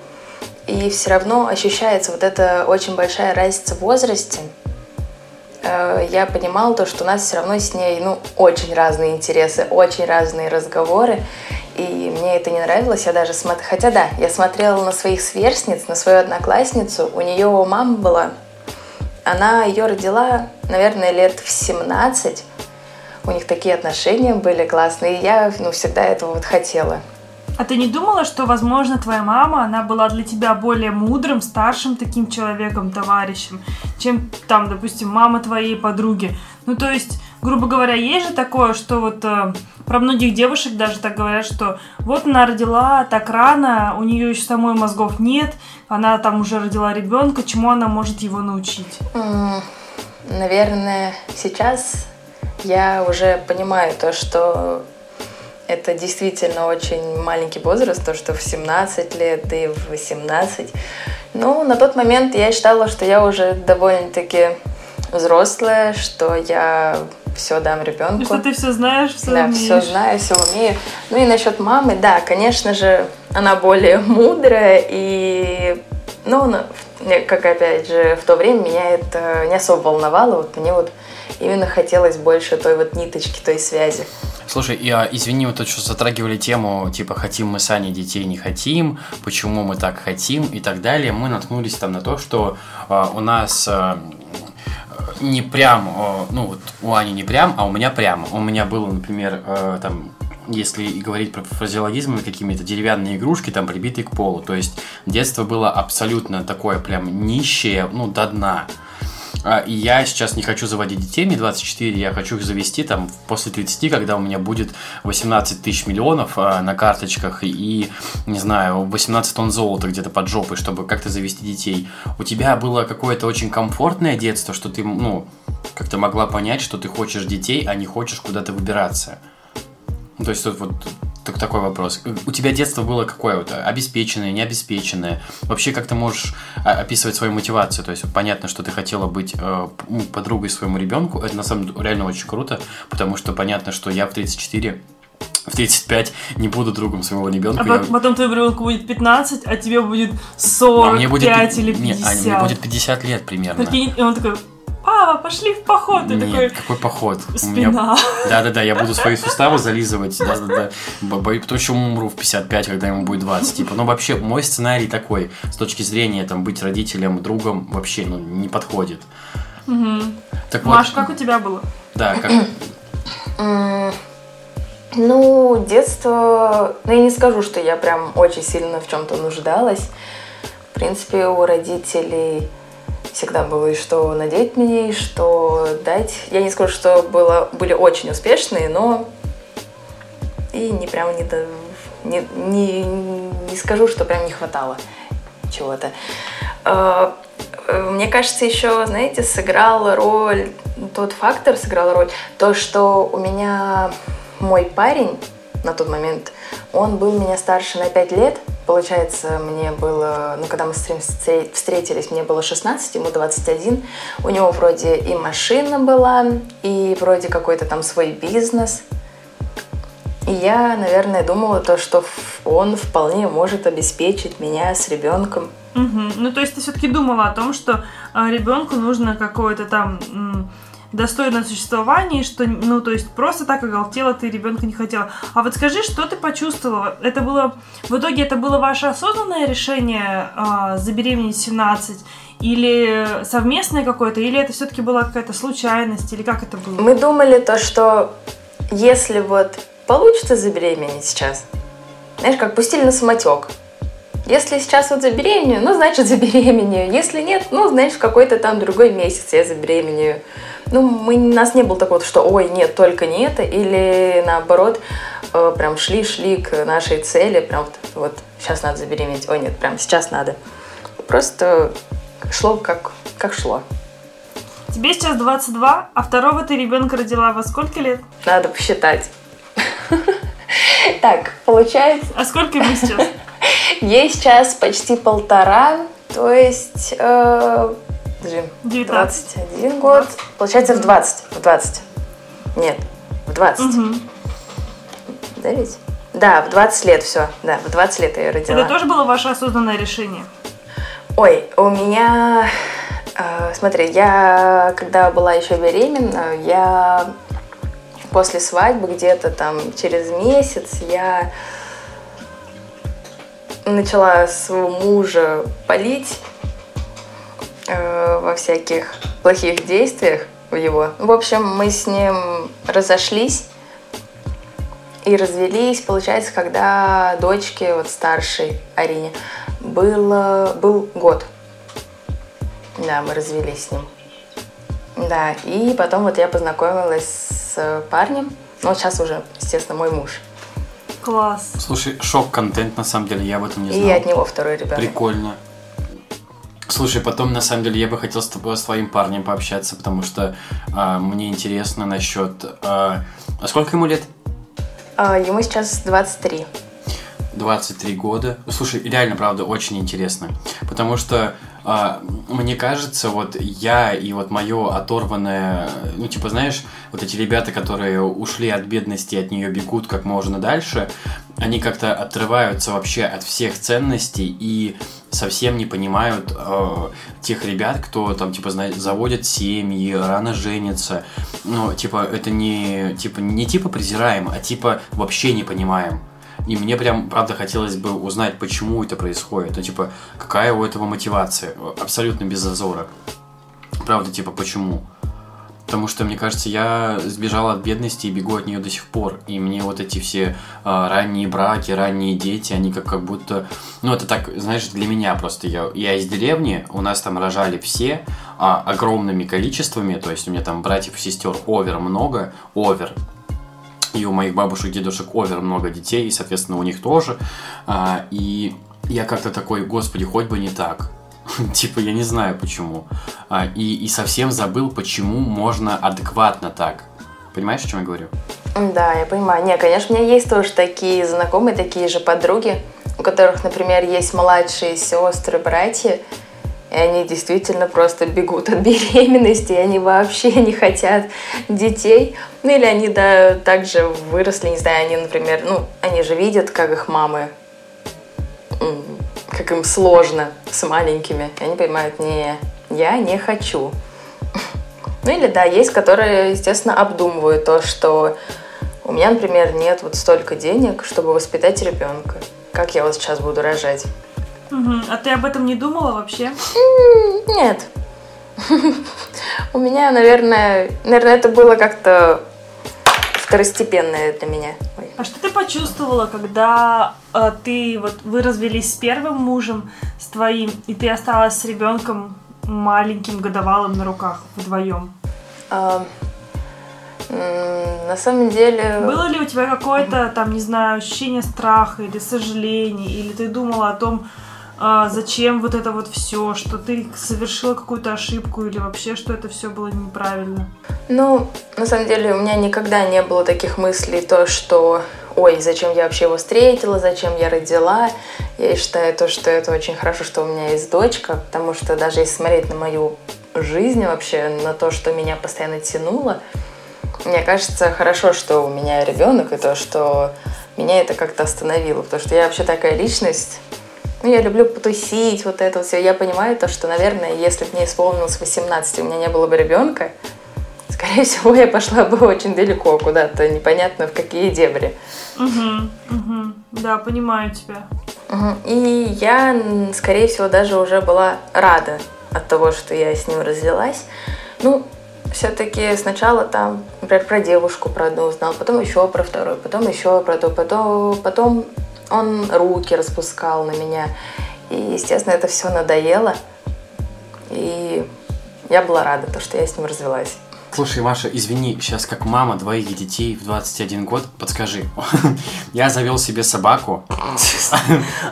и все равно ощущается вот эта очень большая разница в возрасте. Э, Я понимала то, что у нас все равно с ней ну, очень разные интересы, очень разные разговоры. И мне это не нравилось. Я даже смотр... Хотя да, я смотрела на своих сверстниц, на свою одноклассницу. У нее мама была. Она ее родила, наверное, лет в 17. У них такие отношения были классные. И я ну, всегда этого вот хотела. А ты не думала, что, возможно, твоя мама, она была для тебя более мудрым, старшим таким человеком, товарищем, чем там, допустим, мама твоей подруги? Ну, то есть, грубо говоря, есть же такое, что вот э, про многих девушек даже так говорят, что вот она родила так рано, у нее еще самой мозгов нет, она там уже родила ребенка, чему она может его научить? Наверное, сейчас я уже понимаю то, что это действительно очень маленький возраст, то, что в 17 лет, и в 18. Ну, на тот момент я считала, что я уже довольно-таки взрослая, что я все дам ребенку. И что ты все знаешь, все Да, умеешь. все знаю, все умею. Ну и насчет мамы, да, конечно же, она более мудрая и, ну, как опять же, в то время меня это не особо волновало, вот мне вот именно хотелось больше той вот ниточки, той связи. Слушай, я, извини, мы тут что затрагивали тему, типа, хотим мы с Аней детей, не хотим, почему мы так хотим и так далее. Мы наткнулись там на то, что э, у нас э, не прям, э, ну вот у Ани не прям, а у меня прям. У меня было, например, э, там если говорить про фразеологизмы, какими-то деревянные игрушки, там, прибитые к полу. То есть детство было абсолютно такое прям нищее, ну, до дна. А, И я сейчас не хочу заводить детей, мне 24, я хочу их завести там после 30, когда у меня будет 18 тысяч миллионов а, на карточках и, не знаю, 18 тонн золота где-то под жопой, чтобы как-то завести детей. У тебя было какое-то очень комфортное детство, что ты, ну, как-то могла понять, что ты хочешь детей, а не хочешь куда-то выбираться. Ну, то есть тут вот так- такой вопрос. У тебя детство было какое вот? Обеспеченное, необеспеченное? Вообще, как ты можешь а, описывать свою мотивацию? То есть, понятно, что ты хотела быть э, ну, подругой своему ребенку. Это на самом деле реально очень круто, потому что понятно, что я в 34 в 35 не буду другом своего ребенка. А пот- потом твоему ребенку будет 15, а тебе будет 45 мне будет, или не, 50. Аня, мне будет 50 лет примерно. Прикинь, и он такой, папа, пошли в поход. Ты Нет, такой, какой поход? Спина. Да-да-да, я буду свои суставы зализывать, да-да-да. Потому что умру в 55, когда ему будет 20. Типа, ну вообще, мой сценарий такой, с точки зрения там быть родителем, другом, вообще, ну, не подходит. Мгм. Так Маш, вот, как у тебя было? да, как... Ну, детство... Ну, я не скажу, что я прям очень сильно в чем-то нуждалась. В принципе, у родителей всегда было и что надеть мне, и что дать. Я не скажу, что было, были очень успешные, но и не прям не, до- не, не, не скажу, что прям не хватало чего-то. Э, э, мне кажется, еще, знаете, сыграл роль, тот фактор сыграл роль, то, что у меня мой парень на тот момент, он был меня старше на 5 лет, Получается, мне было, ну, когда мы встретились, мне было 16, ему 21. У него вроде и машина была, и вроде какой-то там свой бизнес. И я, наверное, думала то, что он вполне может обеспечить меня с ребенком. Мгм. Ну, то есть ты все-таки думала о том, что ребенку нужно какое-то там достойное существование, что, ну, то есть просто так оголтела ты ребенка не хотела. А вот скажи, что ты почувствовала? Это было, в итоге это было ваше осознанное решение а, забеременеть в 17? Или совместное какое-то? Или это все-таки была какая-то случайность? Или как это было? Мы думали то, что если вот получится забеременеть сейчас, знаешь, как пустили на самотек. Если сейчас вот забеременею, ну, значит, забеременею. Если нет, ну, значит, в какой-то там другой месяц я забеременею. Ну, мы, у нас не было такого, что, ой, нет, только не это. Или наоборот, э, прям шли-шли к нашей цели, прям вот, вот сейчас надо забеременеть. Ой, нет, прям сейчас надо. Просто шло как, как шло. Тебе сейчас 22, а второго ты ребенка родила во сколько лет? Надо посчитать. Так, получается, А сколько ему сейчас? ей сейчас почти полтора, то есть, э, подожди, 19. 21 год. Получается в 20, в 20. Нет, в 20. Мгм. Да ведь? Да, в 20 лет все. Да, в 20 лет я ее родила. Это тоже было ваше осознанное решение? Ой, у меня... э, смотри, я когда была еще беременна, я после свадьбы где-то там через месяц я начала своего мужа полить э, во всяких плохих действиях в его. В общем, мы с ним разошлись и развелись, получается, когда дочке, вот старшей Арине, было, был год. Да, мы развелись с ним. Да, и потом вот я познакомилась с парнем, ну, вот сейчас уже, естественно, мой муж. Класс. Слушай, шок-контент, на самом деле, я об этом не и знал. от него второй ребенок. Прикольно. Слушай, потом, на самом деле, я бы хотел с тобой, с твоим парнем пообщаться, потому что а, мне интересно насчет... А, а сколько ему лет? А, ему сейчас 23. 23 года. Слушай, реально, правда, очень интересно. Потому что мне кажется, вот я и вот мое оторванное, ну, типа, знаешь, вот эти ребята, которые ушли от бедности, от нее бегут как можно дальше, они как-то отрываются вообще от всех ценностей и совсем не понимают э, тех ребят, кто там, типа, знаешь, заводят семьи, рано женятся. Ну, типа, это не, типа, не типа презираем, а типа вообще не понимаем. И мне прям, правда, хотелось бы узнать, почему это происходит. Ну, типа, какая у этого мотивация? Абсолютно без зазора. Правда, типа, почему? Потому что, мне кажется, я сбежал от бедности и бегу от нее до сих пор. И мне вот эти все а, ранние браки, ранние дети, они как, как будто... Ну, это так, знаешь, для меня просто. Я, я из деревни, у нас там рожали все а, огромными количествами. То есть у меня там братьев и сестер овер много. Овер и у моих бабушек, дедушек овер много детей, и, соответственно, у них тоже. А, и я как-то такой, господи, хоть бы не так. Типа, я не знаю почему. А, и, и совсем забыл, почему можно адекватно так. Понимаешь, о чем я говорю? Да, я понимаю. Не, конечно, у меня есть тоже такие знакомые, такие же подруги, у которых, например, есть младшие сестры, братья, и они действительно просто бегут от беременности, и они вообще не хотят детей. Ну или они, да, также выросли, не знаю, они, например, ну, они же видят, как их мамы, как им сложно с маленькими. И они понимают, не, я не хочу. Ну или да, есть, которые, естественно, обдумывают то, что у меня, например, нет вот столько денег, чтобы воспитать ребенка. Как я вот сейчас буду рожать? Мгм. А ты об этом не думала вообще? Нет. У меня, наверное, наверное, это было как-то второстепенное для меня. Ой. А что ты почувствовала, когда э, ты вот вы развелись с первым мужем, с твоим, и ты осталась с ребенком маленьким годовалым на руках вдвоем? А, на самом деле... Было ли у тебя какое-то там, не знаю, ощущение страха или сожаления, или ты думала о том, а, зачем вот это вот все, что ты совершила какую-то ошибку или вообще, что это все было неправильно? Ну, на самом деле, у меня никогда не было таких мыслей, то, что ой, зачем я вообще его встретила, зачем я родила. Я считаю то, что это очень хорошо, что у меня есть дочка, потому что даже если смотреть на мою жизнь вообще, на то, что меня постоянно тянуло, мне кажется, хорошо, что у меня ребенок, и то, что меня это как-то остановило, потому что я вообще такая личность, ну, я люблю потусить, вот это все. Я понимаю то, что, наверное, если бы мне исполнилось 18, и у меня не было бы ребенка, скорее всего, я пошла бы очень далеко куда-то, непонятно в какие дебри. Угу, угу. Да, понимаю тебя. Угу. И я, скорее всего, даже уже была рада от того, что я с ним развелась. Ну, все-таки сначала там, например, про девушку про одну узнал, потом еще про вторую, потом еще про ту, потом, потом он руки распускал на меня. И, естественно, это все надоело. И я была рада, то, что я с ним развелась. Слушай, Маша, извини, сейчас как мама двоих детей в 21 год, подскажи. Я завел себе собаку.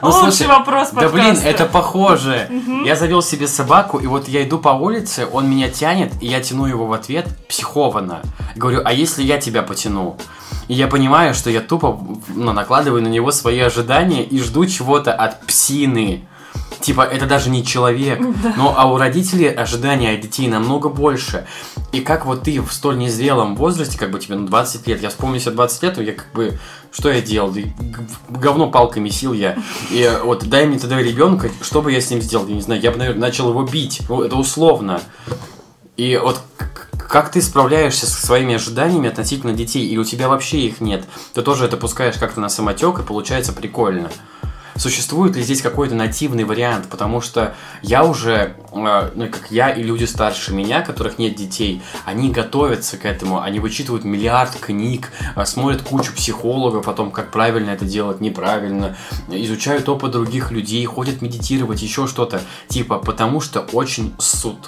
Ну, Лучший вопрос Да блин, это похоже. Я завел себе собаку, и вот я иду по улице, он меня тянет, и я тяну его в ответ психованно. Говорю, а если я тебя потяну? И я понимаю, что я тупо ну, накладываю на него свои ожидания и жду чего-то от псины. Типа, это даже не человек. Да. Но а у родителей ожидания от детей намного больше. И как вот ты в столь незрелом возрасте, как бы тебе ну, 20 лет, я вспомню себе 20 лет, я как бы, что я делал? Говно палкой месил я. И вот дай мне тогда ребенка, что бы я с ним сделал? Я не знаю, я бы, наверное, начал его бить. Ну, это условно. И вот как ты справляешься со своими ожиданиями относительно детей, и у тебя вообще их нет, ты тоже это пускаешь как-то на самотек, и получается прикольно. Существует ли здесь какой-то нативный вариант, потому что я уже, э, ну, как я и люди старше меня, которых нет детей, они готовятся к этому, они вычитывают миллиард книг, э, смотрят кучу психологов о том, как правильно это делать, неправильно, изучают опыт других людей, ходят медитировать, еще что-то, типа, потому что очень суд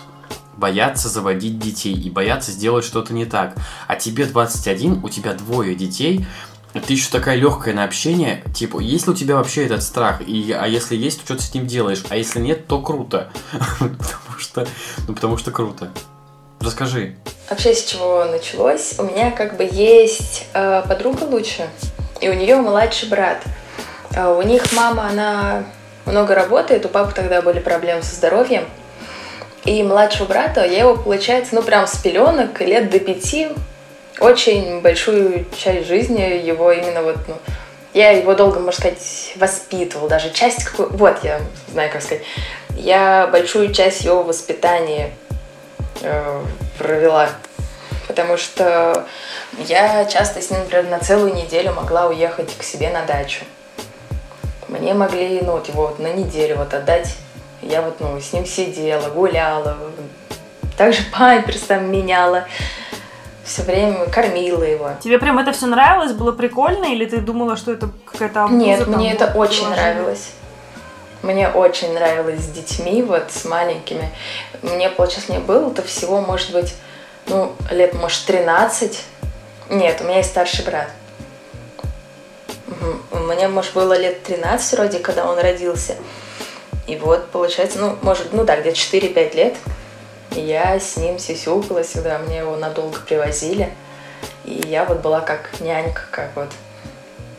боятся заводить детей и боятся сделать что-то не так. А тебе 21, у тебя двое детей, ты еще такая легкая на общение, типа, есть ли у тебя вообще этот страх? И, а если есть, то что ты с ним делаешь? А если нет, то круто. потому что, ну, потому что круто. Расскажи. Вообще, с чего началось? У меня как бы есть э, подруга лучше, и у нее младший брат. Э, у них мама, она много работает, у папы тогда были проблемы со здоровьем. И младшего брата, я его, получается, ну прям с пеленок, лет до пяти, очень большую часть жизни его именно вот, ну, я его долго, можно сказать, воспитывал, даже часть какой, вот, я знаю, как сказать, я большую часть его воспитания э, провела, потому что я часто с ним, например, на целую неделю могла уехать к себе на дачу. Мне могли, ну, вот его вот на неделю вот отдать, я вот, ну, с ним сидела, гуляла, также памперс там меняла, все время кормила его. Тебе прям это все нравилось, было прикольно, или ты думала, что это какая-то абуза? Нет, мне это очень нравилось. Мне очень нравилось с детьми, вот с маленькими. Мне, получается, мне было-то всего, может быть, ну, лет, может, 13. Нет, у меня есть старший брат. Угу. Мне, может, было лет 13 вроде, когда он родился. И вот, получается, ну, может, ну да, где-то 4-5 лет я с ним сисюкала всегда, мне его надолго привозили. И я вот была как нянька, как вот.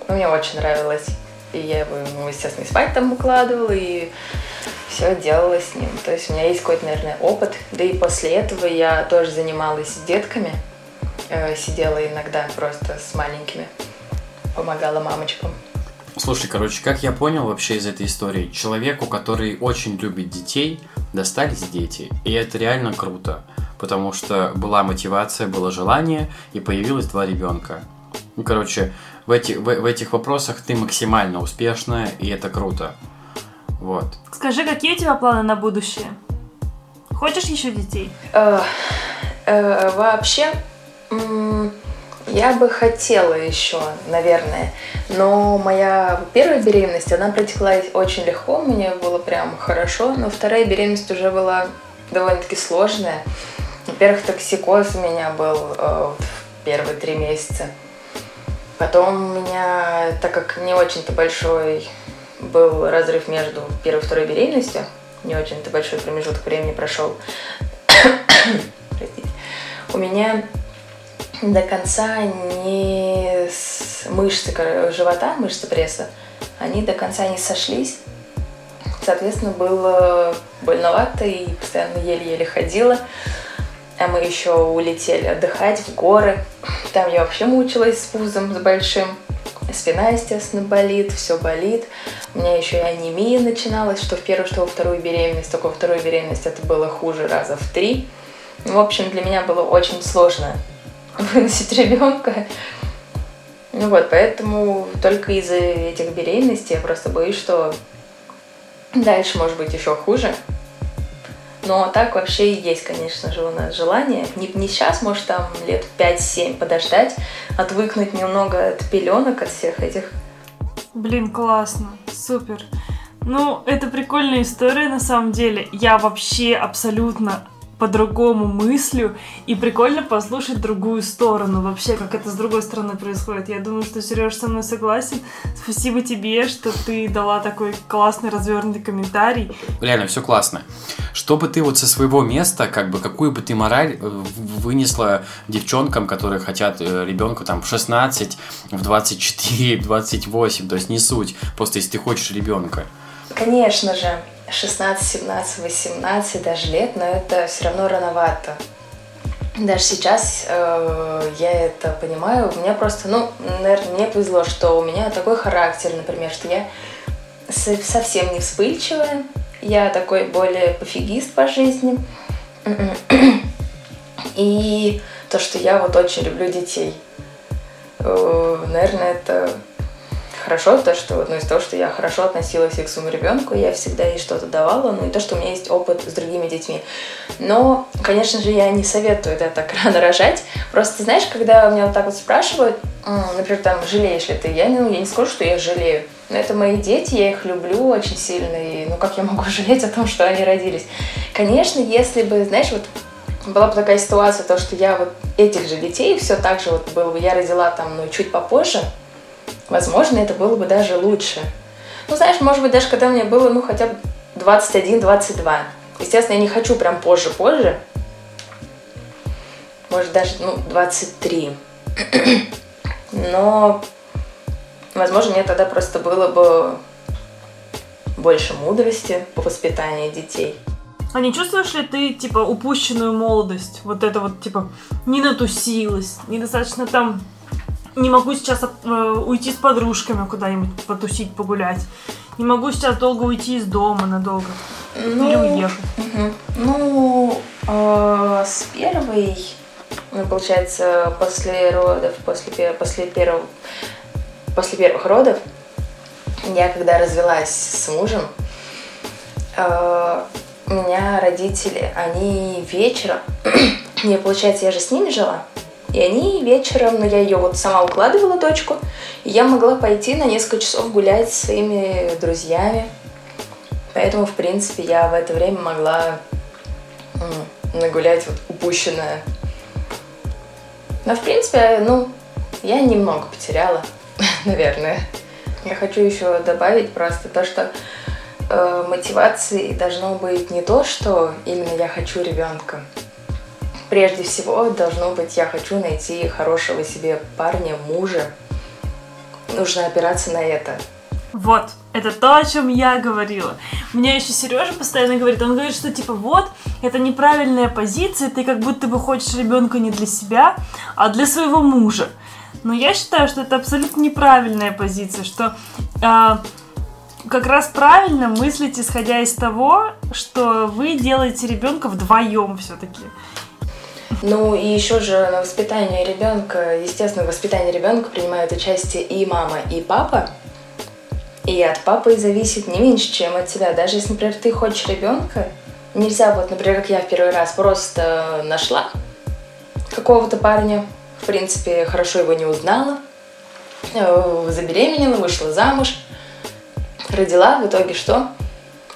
Ну, мне очень нравилось. И я его, ну, естественно, и спать там укладывала, и все делала с ним. То есть у меня есть какой-то, наверное, опыт. Да и после этого я тоже занималась с детками. Э, сидела иногда просто с маленькими. Помогала мамочкам. Слушай, короче, как я понял вообще из этой истории, человеку, который очень любит детей, достались дети. И это реально круто, потому что была мотивация, было желание, и появилось два ребенка. Ну, короче, в, эти, в, в этих вопросах ты максимально успешная, и это круто. Вот. Скажи, какие у тебя планы на будущее? Хочешь еще детей? Э, э, вообще, я бы хотела еще, наверное, но моя первая беременность, она протекла очень легко, мне было прям хорошо, но вторая беременность уже была довольно-таки сложная. Во-первых, токсикоз у меня был э, в первые три месяца. Потом у меня, так как не очень-то большой был разрыв между первой и второй беременностью. Не очень-то большой промежуток времени прошел. У меня до конца не с мышцы живота, мышцы пресса, они до конца не сошлись. Соответственно, было больновато и постоянно еле-еле ходила. А мы еще улетели отдыхать в горы. Там я вообще мучилась с пузом, с большим. Спина, естественно, болит, все болит. У меня еще и анемия начиналась, что в первую, что во вторую беременность. Только во вторую беременность это было хуже раза в три. В общем, для меня было очень сложно выносить ребенка. Ну вот, поэтому только из-за этих беременностей я просто боюсь, что дальше может быть еще хуже. Но так вообще и есть, конечно же, у нас желание. Не, не сейчас, может, там лет 5-7 подождать, отвыкнуть немного от пеленок, от всех этих. Блин, классно, супер. Ну, это прикольная история на самом деле. Я вообще абсолютно по-другому мыслю, и прикольно послушать другую сторону, вообще, как это с другой стороны происходит. Я думаю, что Сереж со мной согласен. Спасибо тебе, что ты дала такой классный развернутый комментарий. Реально, все классно. Что бы ты вот со своего места, как бы, какую бы ты мораль э, вынесла девчонкам, которые хотят э, ребенка там в 16, в 24, в 28, то есть не суть, просто если ты хочешь ребенка. Конечно же, 16, 17, 18 даже лет, но это все равно рановато. Даже сейчас э, я это понимаю. У меня просто, ну, наверное, мне повезло, что у меня такой характер, например, что я со- совсем не вспыльчивая. Я такой более пофигист по жизни. И то, что я вот очень люблю детей. Э, Наверное, это хорошо, то, что, ну, из того, что я хорошо относилась к своему ребенку, я всегда ей что-то давала, ну, и то, что у меня есть опыт с другими детьми. Но, конечно же, я не советую это так рано рожать. Просто, знаешь, когда меня вот так вот спрашивают, например, там, жалеешь ли ты, я, ну, я не скажу, что я жалею. Но это мои дети, я их люблю очень сильно, и, ну, как я могу жалеть о том, что они родились? Конечно, если бы, знаешь, вот была бы такая ситуация, то, что я вот этих же детей все так же вот было бы, я родила там, ну, чуть попозже, возможно, это было бы даже лучше. Ну, знаешь, может быть, даже когда мне было, ну, хотя бы 21-22. Естественно, я не хочу прям позже-позже. Может, даже, ну, 23. Но, возможно, мне тогда просто было бы больше мудрости по воспитанию детей. А не чувствуешь ли ты, типа, упущенную молодость? Вот это вот, типа, не натусилась, недостаточно там... Не могу сейчас э, уйти с подружками куда-нибудь потусить, погулять. Не могу сейчас долго уйти из дома надолго. Или уехать. Мгм. Ну, э, с первой, ну, получается, после родов, после, после, первого, после первых родов, я когда развелась с мужем, э, у меня родители, они вечером, не, получается, я же с ними жила, и они вечером, ну, я ее вот сама укладывала, дочку, и я могла пойти на несколько часов гулять со своими друзьями, Поэтому, в принципе, я в это время могла нагулять вот упущенное. Но, в принципе, ну, я немного потеряла, наверное. Я хочу еще добавить просто то, что э, мотивацией должно быть не то, что именно я хочу ребенка. Прежде всего должно быть, я хочу найти хорошего себе парня, мужа. Нужно опираться на это. Вот, это то, о чем я говорила. Мне еще Сережа постоянно говорит, он говорит, что типа вот, это неправильная позиция, ты как будто бы хочешь ребенка не для себя, а для своего мужа. Но я считаю, что это абсолютно неправильная позиция, что а, как раз правильно мыслить, исходя из того, что вы делаете ребенка вдвоем все-таки. Ну и еще же на воспитание ребенка, естественно, в воспитании ребенка принимают участие и мама, и папа. И от папы зависит не меньше, чем от тебя. Даже если, например, ты хочешь ребенка, нельзя вот, например, как я в первый раз просто нашла какого-то парня, в принципе, хорошо его не узнала, э, забеременела, вышла замуж, родила, в итоге что?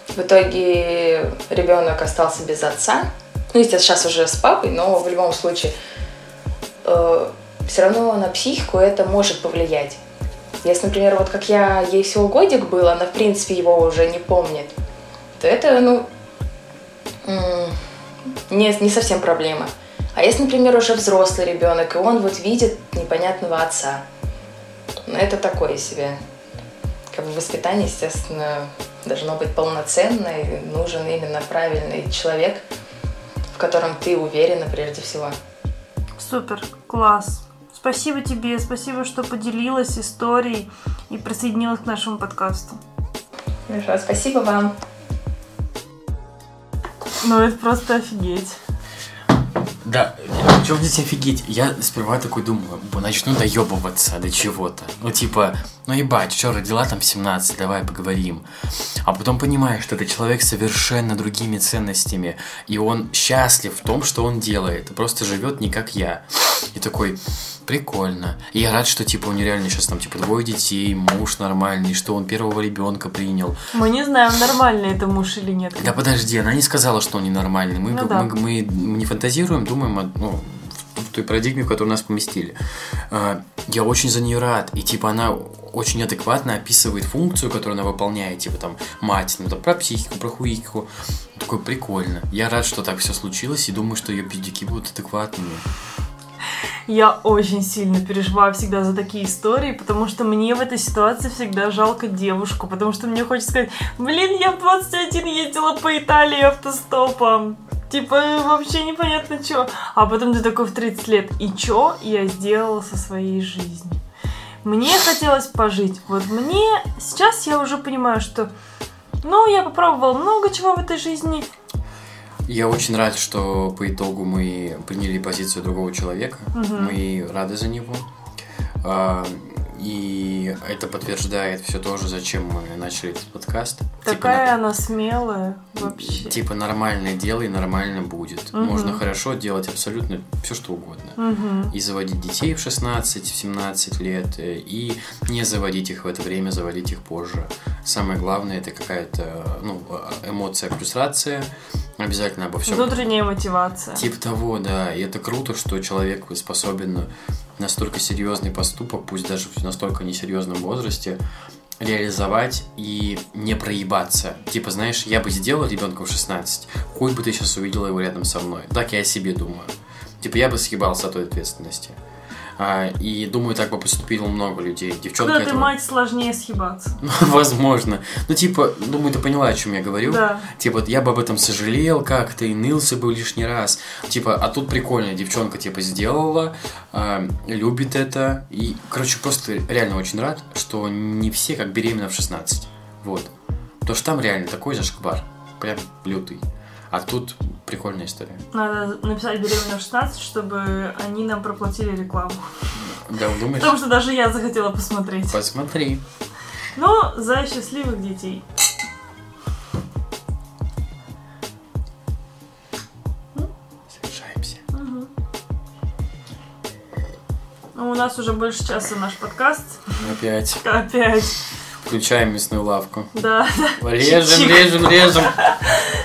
В итоге ребенок остался без отца, ну, естественно, сейчас уже с папой, но в любом случае, все равно на психику это может повлиять. Если, например, вот как я, ей всего годик был, она, в принципе, его уже не помнит, то это, ну, не, не совсем проблема. А если, например, уже взрослый ребенок, и он вот видит непонятного отца, ну, это такое себе. Как бы воспитание, естественно, должно быть полноценное, нужен именно правильный человек, котором ты уверена прежде всего. Супер, класс. Спасибо тебе, спасибо, что поделилась историей и присоединилась к нашему подкасту. Хорошо, спасибо вам. Ну, это просто офигеть. Да, что здесь офигеть? Я сперва такой думаю, «Бо начну доебываться до чего-то. Ну, типа, ну ебать, что, родила там в 17, давай поговорим. А потом понимаешь, что это человек совершенно другими ценностями, и он счастлив в том, что он делает, просто живет не как я. И такой, прикольно. И я рад, что, типа, у него реально сейчас там, типа, двое детей, муж нормальный, что он первого ребенка принял. Мы не знаем, нормальный это муж или нет. Да подожди, она не сказала, что он ненормальный. Мы, Ну да. мы, мы, мы не фантазируем, думаем ну, той парадигме, в которую нас поместили. А, Я очень за нее рад. И типа она очень адекватно описывает функцию, которую она выполняет, типа там мать, ну там про психику, про хуику. Такой прикольно. Я рад, что так все случилось, и думаю, что ее пиздюки будут адекватными. Я очень сильно переживаю всегда за такие истории, потому что мне в этой ситуации всегда жалко девушку, потому что мне хочется сказать, блин, я в 21 ездила по Италии автостопом. Типа, вообще непонятно что. А потом ты такой в 30 лет. И что я сделала со своей жизнью? Мне хотелось пожить. Вот мне... Сейчас я уже понимаю, что... Ну, я попробовала много чего в этой жизни. Я очень рад, что по итогу мы приняли позицию другого человека. Мгм. Мы рады за него. И это подтверждает все то же, зачем мы начали этот подкаст. Такая Типа, она смелая вообще. типа нормальное дело и нормально будет. Мгм. Можно хорошо делать абсолютно все, что угодно. Мгм. И заводить детей в 16-17 лет, э, и не заводить их в это время, заводить их позже. Самое главное это какая-то ну, эмоция, фрустрация. Обязательно обо всем Внутренняя мотивация. Типа того, да. И это круто, что человек способен настолько серьезный поступок, пусть даже в настолько несерьезном возрасте, реализовать и не проебаться. Типа, знаешь, я бы сделал ребенка в 16, хуй бы ты сейчас увидела его рядом со мной. Так я о себе думаю. Типа, я бы съебался от той ответственности. А, и думаю, так бы поступило много людей. Девчонка Когда ты этого- мать, сложнее съебаться. Возможно. Ну, типа, думаю, ты поняла, о чем я говорю. Да. Типа, я бы об этом сожалел как-то и нылся бы лишний раз. Типа, а тут прикольно, девчонка, типа, сделала, а, любит это. И, короче, просто реально очень рад, что не все как беременна в 16. Вот. Потому что там реально такой зашквар. Прям лютый. А тут прикольная история. Надо написать беременна в 16, чтобы они нам проплатили рекламу. Да, думаешь? Потому что даже я захотела посмотреть. Посмотри. Но за счастливых детей. Совершаемся. Мгм. Ну, у нас уже больше часа наш подкаст. Опять. Опять. Включаем мясную лавку. Да. Режем, режем, режем.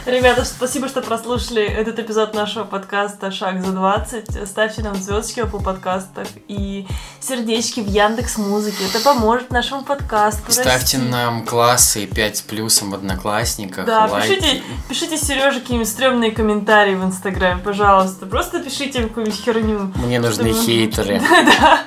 Ребята, спасибо, что прослушали этот эпизод нашего подкаста «Шаг за 20». Ставьте нам звездочки в подкастах и сердечки в Яндекс Музыке. Это поможет нашему подкасту Ставьте расти. нам классы 5 с плюсом в Одноклассниках. Да, лайки. пишите, пишите Сереже какие-нибудь стрёмные комментарии в Инстаграме, пожалуйста. Просто пишите им какую-нибудь херню. Мне нужны Чтобы- хейтеры. Да,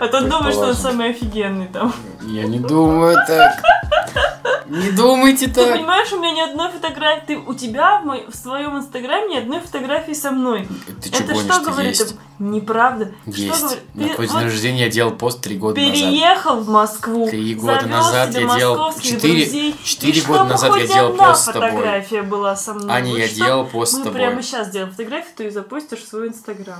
а то он думает, что он самый офигенный там. Я не думаю так. Не думайте Ты так. понимаешь, у меня ни одной фотографии, ты, у тебя в, мо- в своем Инстаграме ни одной фотографии со мной. Ты что Это что что говорит? есть? Неправда. Что Есть. говорит? На Ты твой день вот рождения я делал пост три года назад. переехал в Москву. Три года назад я делал- четыре- четыре и года назад я делал пост с тобой. фотография была со мной. Аня, я что делал пост с Мы тобой. прямо сейчас сделаем фотографию, ты запустишь в свой Инстаграм.